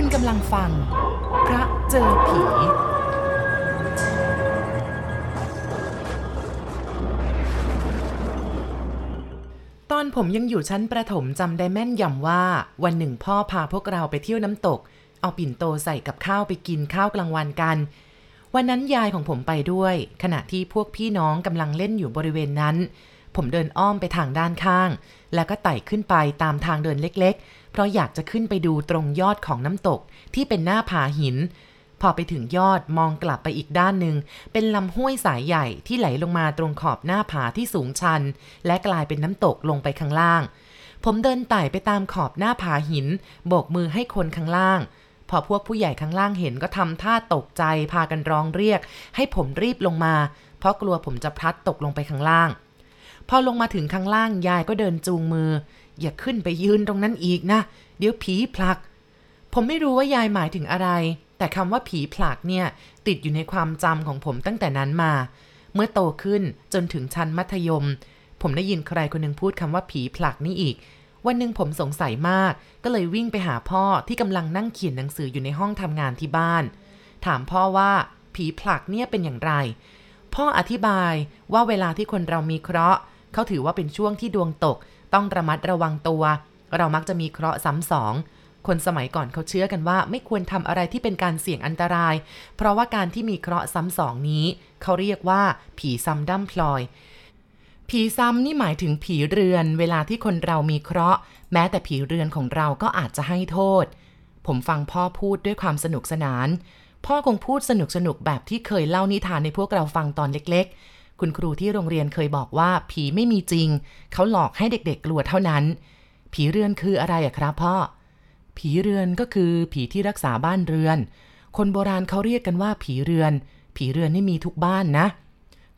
คุณกำลังฟัง พระเจอผี ตอนผมยังอยู่ชั้นประถมจำได้แม่นยำว่า วันหนึ่งพ่อพาพวกเราไปเที่ยวน้ำตก เอาปิ่นโตใส่กับข้าวไปกินข้าวกลางวันกัน วันนั้นยายของผมไปด้วย ขณะที่พวกพี่น้องกำลังเล่นอยู่บริเวณนั้น ผมเดินอ้อมไปทางด้านข้าง แล้วก็ไต่ขึ้นไปตามทางเดินเล็กๆ เพราะอยากจะขึ้นไปดูตรงยอดของน้ำตกที่เป็นหน้าผาหิน พอไปถึงยอดมองกลับไปอีกด้านหนึ่ง เป็นลำห้วยสายใหญ่ที่ไหลลงมาตรงขอบหน้าผาที่สูงชัน และกลายเป็นน้ำตกลงไปข้างล่าง ผมเดินไต่ไปตามขอบหน้าผาหิน โบกมือให้คนข้างล่างพอพวกผู้ใหญ่ข้างล่างเห็นก็ทำท่าตกใจพากันร้องเรียก ให้ผมรีบลงมา เพราะกลัวผมจะพลัดตกลงไปข้างล่าง พอลงมาถึงข้างล่างยายก็เดินจูงมือ อย่าขึ้นไปยืนตรงนั้นอีกนะ เดี๋ยวผีผลัก ผมไม่รู้ว่ายายหมายถึงอะไร แต่คำว่าผีผลักเนี่ย ติดอยู่ในความจำของผมตั้งแต่นั้นมา เมื่อโตขึ้นจนถึงชั้นมัธยม ผมได้ยินใครคนหนึ่งพูดคำว่าผีผลักนี่อีก วันหนึ่งผมสงสัยมาก ก็เลยวิ่งไปหาพ่อที่กำลังนั่งเขียนหนังสืออยู่ในห้องทำงานที่บ้าน ถามพ่อว่าผีผลักเนี่ยเป็นอย่างไร พ่ออธิบายว่าเวลาที่คนเรามีเคราะห์ เขาถือว่าเป็นช่วงที่ดวงตก ต้องระมัดระวังตัว เรามักจะมีเคราะห์ซ้ำสองคนสมัยก่อนเขาเชื่อกันว่า ไม่ควรทำอะไรที่เป็นการเสี่ยงอันตราย เพราะว่าการที่มีเคราะห์ซ้ำสองนี้ เขาเรียกว่า ผีซ้ำดั้มพลอย ผีซ้ำนี่หมายถึงผีเรือน เวลาที่คนเรามีเคราะห์ แม้แต่ผีเรือนของเราก็อาจจะให้โทษ ผมฟังพ่อพูดด้วยความสนุกสนาน พ่อคงพูดสนุกสนุกแบบที่เคยเล่านิทานในพวกเราฟังตอนเล็กๆ คุณครูที่โรงเรียนเคยบอกว่าผีไม่มีจริง เขาหลอกให้เด็กๆกลัวเท่านั้น ผีเรือนคืออะไรอะครับพ่อ ผีเรือนก็คือผีที่รักษาบ้านเรือน คนโบราณเขาเรียกกันว่าผีเรือน ผีเรือนนี่มีทุกบ้านนะ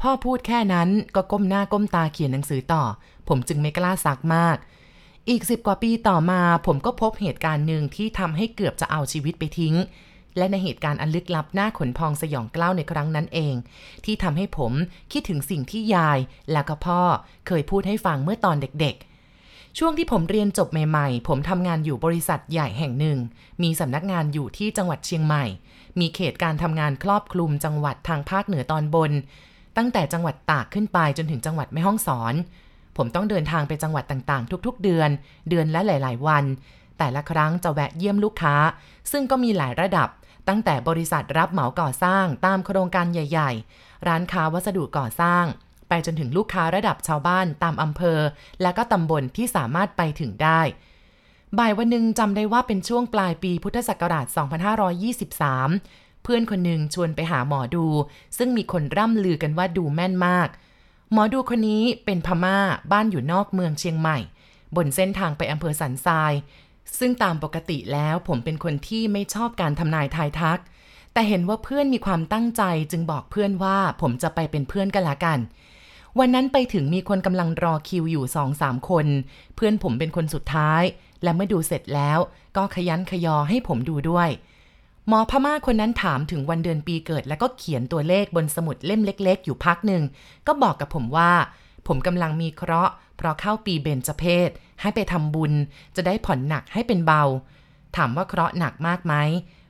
พ่อพูดแค่นั้นก็ก้มหน้าก้มตาเขียนหนังสือต่อ ผมจึงไม่กล้าซักมาก อีกสิบกว่าปีต่อมา ผมก็พบเหตุการณ์หนึ่งที่ทำให้เกือบจะเอาชีวิตไปทิ้ง และในเหตุการณ์อันลึกลับหน้าขนพองสยองกล้าวในครั้งนั้นเอง ที่ทำให้ผมคิดถึงสิ่งที่ยายและก็พ่อเคยพูดให้ฟังเมื่อตอนเด็กๆ ช่วงที่ผมเรียนจบใหม่ๆ ผมทำงานอยู่บริษัทใหญ่แห่งหนึ่ง มีสำนักงานอยู่ที่จังหวัดเชียงใหม่ มีเขตการทำงานครอบคลุมจังหวัดทางภาคเหนือตอนบน ตั้งแต่จังหวัดตากขึ้นไปจนถึงจังหวัดแม่ฮ่องสอน ผมต้องเดินทางไปจังหวัดต่างๆ ทุก ๆ เดือน เดือนละหลาย ๆ วันแต่ละครั้งจะแวะเยี่ยมลูกค้า ซึ่งก็มีหลายระดับ ตั้งแต่บริษัทรับเหมาก่อสร้างตามโครงการใหญ่ ๆ ร้านค้าวัสดุก่อสร้าง ไปจนถึงลูกค้าระดับชาวบ้านตามอำเภอ และก็ตำบลที่สามารถไปถึงได้บ่ายวันหนึ่งจำได้ว่าเป็นช่วงปลายปีพุทธศักราช 2523 เพื่อนคนหนึ่งชวนไปหาหมอดู ซึ่งมีคนร่ำลือกันว่าดูแม่นมาก หมอดูคนนี้เป็นพม่าบ้านอยู่นอกเมืองเชียงใหม่ บนเส้นทางไปอำเภอสันทราย ซึ่งตามปกติแล้วผมเป็นคนที่ไม่ชอบการทำนายทายทัก แต่เห็นว่าเพื่อนมีความตั้งใจจึงบอกเพื่อนว่าผมจะไปเป็นเพื่อนกันละกัน วันนั้นไปถึงมีคนกำลังรอคิวอยู่สองสามคน เพื่อนผมเป็นคนสุดท้าย และเมื่อดูเสร็จแล้วก็ขยันขยอให้ผมดูด้วยหมอพม่าคนนั้นถามถึงวันเดือนปีเกิด แล้วก็เขียนตัวเลขบนสมุดเล่มเล็ก ๆ อยู่พักหนึ่งก็บอกกับผมว่า ผมกำลังมีเคราะห์เพราะเข้าปีเบญจเพศ ให้ไปทำบุญ จะได้ผ่อนหนักให้เป็นเบา ถามว่าเคราะห์หนักมากไหม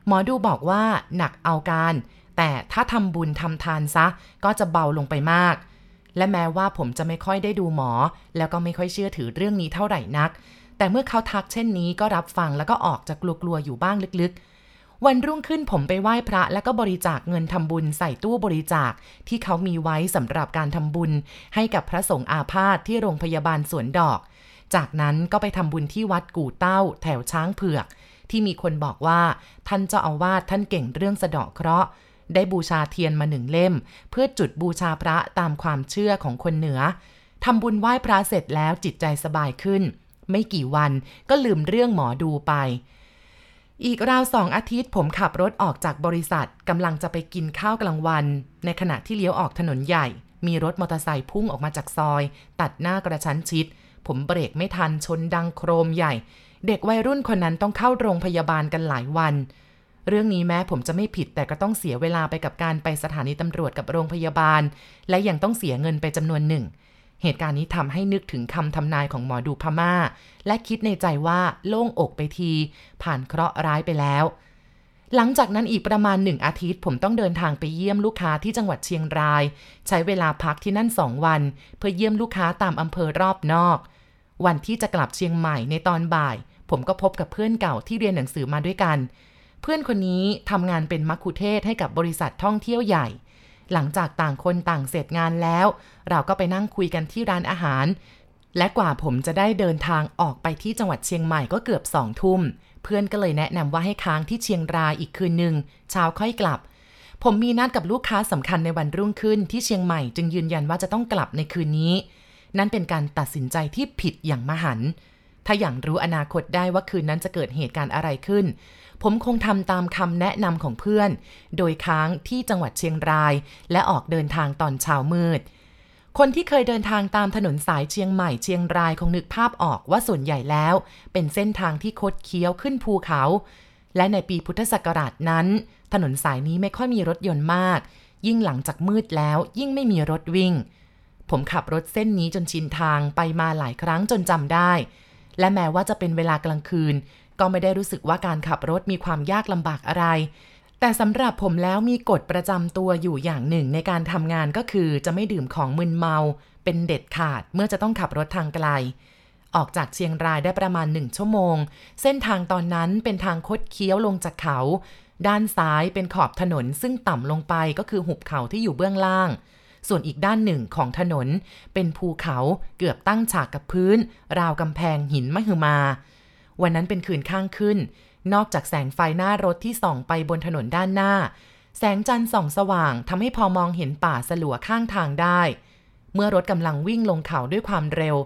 หมอดูบอกว่าหนักเอาการ แต่ถ้าทำบุญทำทานซะ ก็จะเบาลงไปมาก และแม้ว่าผมจะไม่ค่อยได้ดูหมอ แล้วก็ไม่ค่อยเชื่อถือเรื่องนี้เท่าไหร่นัก แต่เมื่อเขาทักเช่นนี้ก็รับฟังแล้วก็ออกจากกลัวๆอยู่บ้างลึกๆ วันรุ่งขึ้นผมไปไหว้พระ แล้วก็บริจาคเงินทำบุญใส่ตู้บริจาคที่เขามีไว้สำหรับการทำบุญ ให้กับพระสงฆ์อาพาธที่โรงพยาบาลสวนดอก จากนั้นก็ไปทำบุญที่วัดกู่เต้า แถวช้างเผือก ที่มีคนบอกว่า ท่านเจ้าอาวาสท่านเก่งเรื่องสะเดาะเคราะห์ได้บูชาเทียนมาหนึ่งเล่ม เพื่อจุดบูชาพระตามความเชื่อของคนเหนือทำบุญไหว้พระเสร็จแล้วจิตใจสบายขึ้น ไม่กี่วันก็ลืมเรื่องหมอดูไป อีกราวสองอาทิตย์ผมขับรถออกจากบริษัทกำลังจะไปกินข้าวกลางวัน ในขณะที่เลี้ยวออกถนนใหญ่ มีรถมอเตอร์ไซค์พุ่งออกมาจากซอย ตัดหน้ากระชั้นชิด ผมเบรกไม่ทันชนดังโครมใหญ่ เด็กวัยรุ่นคนนั้นต้องเข้าโรงพยาบาลกันหลายวัน เรื่องนี้แม้ผมจะไม่ผิดแต่ก็ต้องเสียเวลาไปกับการไปสถานีตำรวจกับโรงพยาบาล และยังต้องเสียเงินไปจำนวนหนึ่ง เหตุการณ์นี้ทำให้นึกถึงคำทำนายของหมอดูพมา่า และคิดในใจว่าโล่งอกไปที ผ่านเคราะห์ร้ายไปแล้ว หลังจากนั้นอีกประมาณหนึ่งอาทิตย์ ผมต้องเดินทางไปเยี่ยมลูกค้าที่จังหวัดเชียงราย ใช้เวลาพักที่นั่นสองวัน เพื่อเยี่ยมลูกค้าตามอำเภอรอบนอก วันที่จะกลับเชียงใหม่ในตอนบ่าย ผมก็พบกับเพื่อนเก่าที่เรียนหนังสือมาด้วยกัน เพื่อนคนนี้ทำงานเป็นมัคคุเทศให้กับบริษัทท่องเที่ยวใหญ่ หลังจากต่างคนต่างเสร็จงานแล้ว เราก็ไปนั่งคุยกันที่ร้านอาหาร และกว่าผมจะได้เดินทางออกไปที่จังหวัดเชียงใหม่ก็เกือบสองทุ่ม เพื่อนก็เลยแนะนำว่าให้ค้างที่เชียงรายอีกคืนหนึ่งเช้าค่อยกลับ ผมมีนัดกับลูกค้าสำคัญในวันรุ่งขึ้นที่เชียงใหม่จึงยืนยันว่าจะต้องกลับในคืนนี้ นั่นเป็นการตัดสินใจที่ผิดอย่างมหัน ถ้าอย่างรู้อนาคตได้ว่าคืนนั้นจะเกิดเหตุการณ์อะไรขึ้น ผมคงทำตามคำแนะนำของเพื่อน โดยค้างที่จังหวัดเชียงราย และออกเดินทางตอนเช้ามืด คนที่เคยเดินทางตามถนนสายเชียงใหม่เชียงรายคงนึกภาพออกว่าส่วนใหญ่แล้ว เป็นเส้นทางที่คดเคี้ยวขึ้นภูเขา และในปีพุทธศักราชนั้น ถนนสายนี้ไม่ค่อยมีรถยนต์มาก ยิ่งหลังจากมืดแล้วยิ่งไม่มีรถวิ่ง ผมขับรถเส้นนี้จนชินทางไปมาหลายครั้งจนจำได้ และแม้ว่าจะเป็นเวลากลางคืน ก็ไม่ได้รู้สึกว่าการขับรถมีความยากลำบากอะไร แต่สำหรับผมแล้วมีกฎประจำตัวอยู่อย่างหนึ่งในการทำงานก็คือจะไม่ดื่มของมึนเมา เป็นเด็ดขาดเมื่อจะต้องขับรถทางไกล ออกจากเชียงรายได้ประมาณหนึ่งชั่วโมง เส้นทางตอนนั้นเป็นทางคดเคี้ยวลงจากเขา ด้านซ้ายเป็นขอบถนนซึ่งต่ำลงไปก็คือหุบเขาที่อยู่เบื้องล่าง ส่วนอีกด้านหนึ่งของถนน เป็นภูเขาเกือบตั้งฉากกับพื้น ราวกำแพงหินมหึมา วันนั้นเป็นคืนข้างขึ้น นอกจากแสงไฟหน้ารถที่ส่องไปบนถนนด้านหน้า แสงจันทร์ส่องสว่างทำให้พอมองเห็นป่าสลัวข้างทางได้ เมื่อรถกำลังวิ่งลงเขาด้วยความเร็ว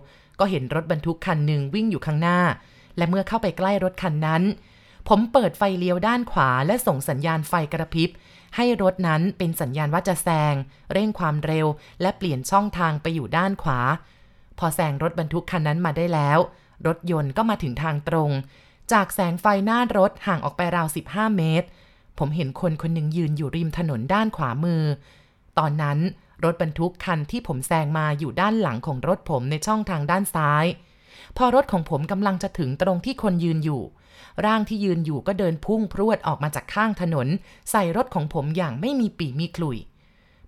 ก็เห็นรถบรรทุกคันหนึ่งวิ่งอยู่ข้างหน้า และเมื่อเข้าไปใกล้รถคันนั้น ผมเปิดไฟเลี้ยวด้านขวาและส่งสัญญาณไฟกระพริบ ให้รถนั้นเป็นสัญญาณว่าจะแซง เร่งความเร็ว และเปลี่ยนช่องทางไปอยู่ด้านขวา พอแซงรถบรรทุกคันนั้นมาได้แล้ว รถยนต์ก็มาถึงทางตรง จากแสงไฟหน้ารถห่างออกไปราว 15 เมตร ผมเห็นคนคนหนึ่งยืนอยู่ริมถนนด้านขวามือ ตอนนั้นรถบรรทุกคันที่ผมแซงมาอยู่ด้านหลังของรถผมในช่องทางด้านซ้าย พอรถของผมกำลังจะถึงตรงที่คนยืนอยู่ ร่างที่ยืนอยู่ก็เดินพุ่งพรวดออกมาจากข้างถนน ใส่รถของผมอย่างไม่มีปีมีคลุย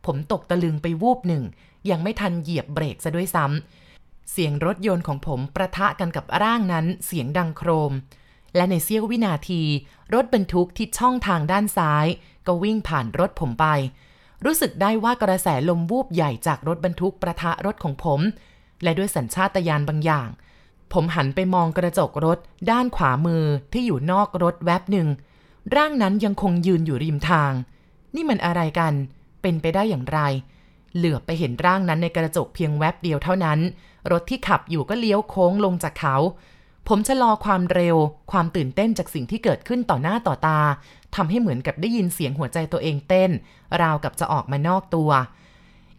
ผมตกตะลึงไปวูบหนึ่ง ยังไม่ทันเหยียบเบรกซะด้วยซ้ำเสียงรถยนต์ของผมประทะกันกับร่างนั้นเสียงดังโครม และในเสี้ยววินาที รถบรรทุกที่ช่องทางด้านซ้าย ก็วิ่งผ่านรถผมไป รู้สึกได้ว่ากระแสลมวูบใหญ่จากรถบรรทุกประทะรถของผม และด้วยสัญชาตญาณบางอย่าง ผมหันไปมองกระจกรถ ด้านขวามือที่อยู่นอกรถแวบหนึ่ง ร่างนั้นยังคงยืนอยู่ริมทาง นี่มันอะไรกัน เป็นไปได้อย่างไร เหลือไปเห็นร่างนั้นในกระจกเพียงแวบเดียวเท่านั้น รถที่ขับอยู่ก็เลี้ยวโค้งลงจากเขา ผมชะลอความเร็ว ความตื่นเต้นจากสิ่งที่เกิดขึ้นต่อหน้าต่อตาทำให้เหมือนกับได้ยินเสียงหัวใจตัวเองเต้น ราวกับจะออกมานอกตัว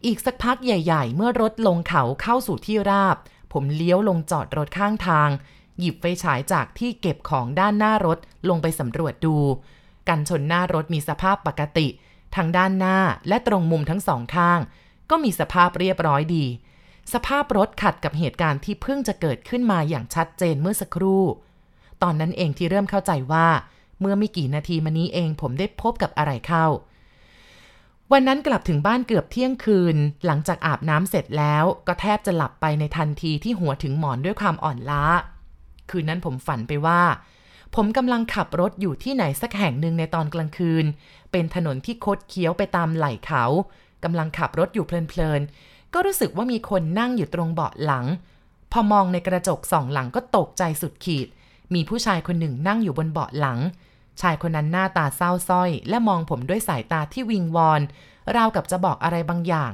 อีกสักพักใหญ่ ๆ เมื่อรถลงเขาเข้าสู่ที่ราบ ผมเลี้ยวลงจอดรถข้างทาง หยิบไฟฉายจากที่เก็บของด้านหน้ารถลงไปสำรวจดู กันชนหน้ารถมีสภาพปกติ ทั้งด้านหน้าและตรงมุมทั้งสองข้าง ก็มีสภาพเรียบร้อยดี สภาพรถขัดกับเหตุการณ์ที่เพิ่งจะเกิดขึ้นมาอย่างชัดเจนเมื่อสักครู่ ตอนนั้นเองที่เริ่มเข้าใจว่า เมื่อไม่กี่นาทีมานี้เองผมได้พบกับอะไรเข้า วันนั้นกลับถึงบ้านเกือบเที่ยงคืน หลังจากอาบน้ำเสร็จแล้ว ก็แทบจะหลับไปในทันทีที่หัวถึงหมอนด้วยความอ่อนล้า คืนนั้นผมฝันไปว่า ผมกำลังขับรถอยู่ที่ไหนสักแห่งหนึ่งในตอนกลางคืน เป็นถนนที่คดเคี้ยวไปตามไหล่เขากำลังขับรถอยู่เพลินๆ ก็รู้สึกว่ามีคนนั่งอยู่ตรงเบาะหลัง พอมองในกระจกสองหลังก็ตกใจสุดขีด มีผู้ชายคนหนึ่งนั่งอยู่บนเบาะหลัง ชายคนนั้นหน้าตาเศร้าส้อย และมองผมด้วยสายตาที่วิงวอน ราวกับจะบอกอะไรบางอย่าง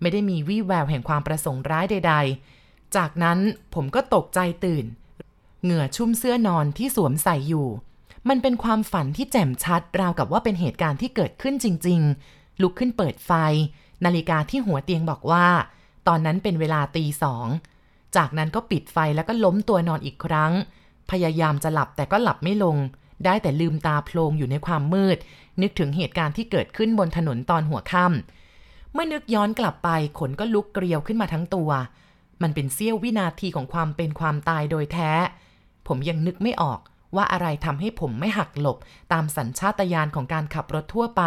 ไม่ได้มีวี่แววแห่งความประสงค์ร้ายใด ๆ จากนั้นผมก็ตกใจตื่น เหงื่อชุ่มเสื้อนอนที่สวมใส่อยู่ มันเป็นความฝันที่แจ่มชัด ราวกับว่าเป็นเหตุการณ์ที่เกิดขึ้นจริง ๆ ลุกขึ้นเปิดไฟ นาฬิกาที่หัวเตียงบอกว่า ตอนนั้นเป็นเวลาตีสอง จากนั้นก็ปิดไฟแล้วก็ล้มตัวนอนอีกครั้ง พยายามจะหลับแต่ก็หลับไม่ลง ได้แต่ลืมตาโพลงอยู่ในความมืด นึกถึงเหตุการณ์ที่เกิดขึ้นบนถนนตอนหัวค่ำเมื่อนึกย้อนกลับไปขนก็ลุกเกลียวขึ้นมาทั้งตัว มันเป็นเสี้ยววินาทีของความเป็นความตายโดยแท้ ผมยังนึกไม่ออกว่าอะไรทำให้ผมไม่หักหลบตามสัญชาตญาณของการขับรถทั่วไป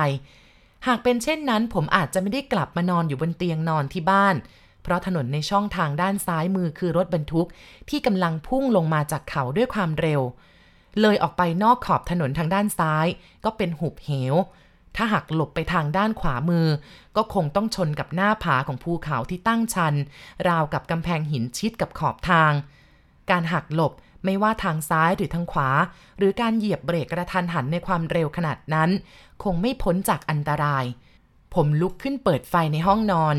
หากเป็นเช่นนั้น ผมอาจจะไม่ได้กลับมานอนอยู่บนเตียงนอนที่บ้าน เพราะถนนในช่องทางด้านซ้ายมือคือรถบรรทุกที่กำลังพุ่งลงมาจากเขาด้วยความเร็ว เลยออกไปนอกขอบถนนทางด้านซ้าย ก็เป็นหุบเหว ถ้าหักหลบไปทางด้านขวามือ ก็คงต้องชนกับหน้าผาของภูเขาที่ตั้งชัน ราวกับกำแพงหินชิดกับขอบทาง การหักหลบไม่ว่าทางซ้ายหรือทางขวา หรือการเหยียบเบรกกระทันหันในความเร็วขนาดนั้น คงไม่พ้นจากอันตราย ผมลุกขึ้นเปิดไฟในห้องนอน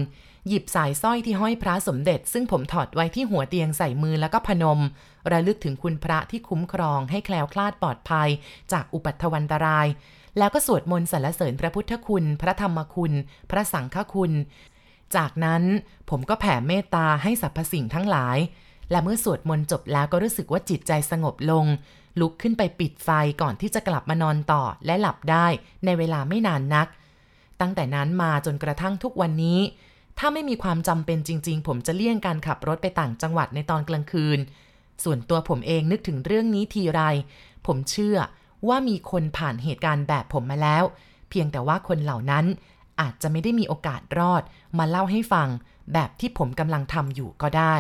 หยิบสายสร้อยที่ห้อยพระสมเด็จ ซึ่งผมถอดไว้ที่หัวเตียงใส่มือแล้วก็พนม ระลึกถึงคุณพระที่คุ้มครองให้แคล้วคลาดปลอดภัย จากอุปัตถวันตราย แล้วก็สวดมนต์สรรเสริญพระพุทธคุณ พระธรรมคุณ พระสังฆคุณ จากนั้นผมก็แผ่เมตตาให้สรรพสิ่งทั้งหลาย และเมื่อสวดมนต์จบแล้วก็รู้สึกว่าจิตใจสงบลง ลุกขึ้นไปปิดไฟก่อนที่จะกลับมานอนต่อและหลับได้ในเวลาไม่นานนัก ตั้งแต่นั้นมาจนกระทั่งทุกวันนี้ ถ้าไม่มีความจำเป็นจริง ๆ ผมจะเลี่ยงการขับรถไปต่างจังหวัดในตอนกลางคืน ส่วนตัวผมเองนึกถึงเรื่องนี้ทีไร ผมเชื่อว่ามีคนผ่านเหตุการณ์แบบผมมาแล้ว เพียงแต่ว่าคนเหล่านั้นอาจจะไม่ได้มีโอกาสรอดมาเล่าให้ฟัง แบบที่ผมกำลังทำอยู่ก็ได้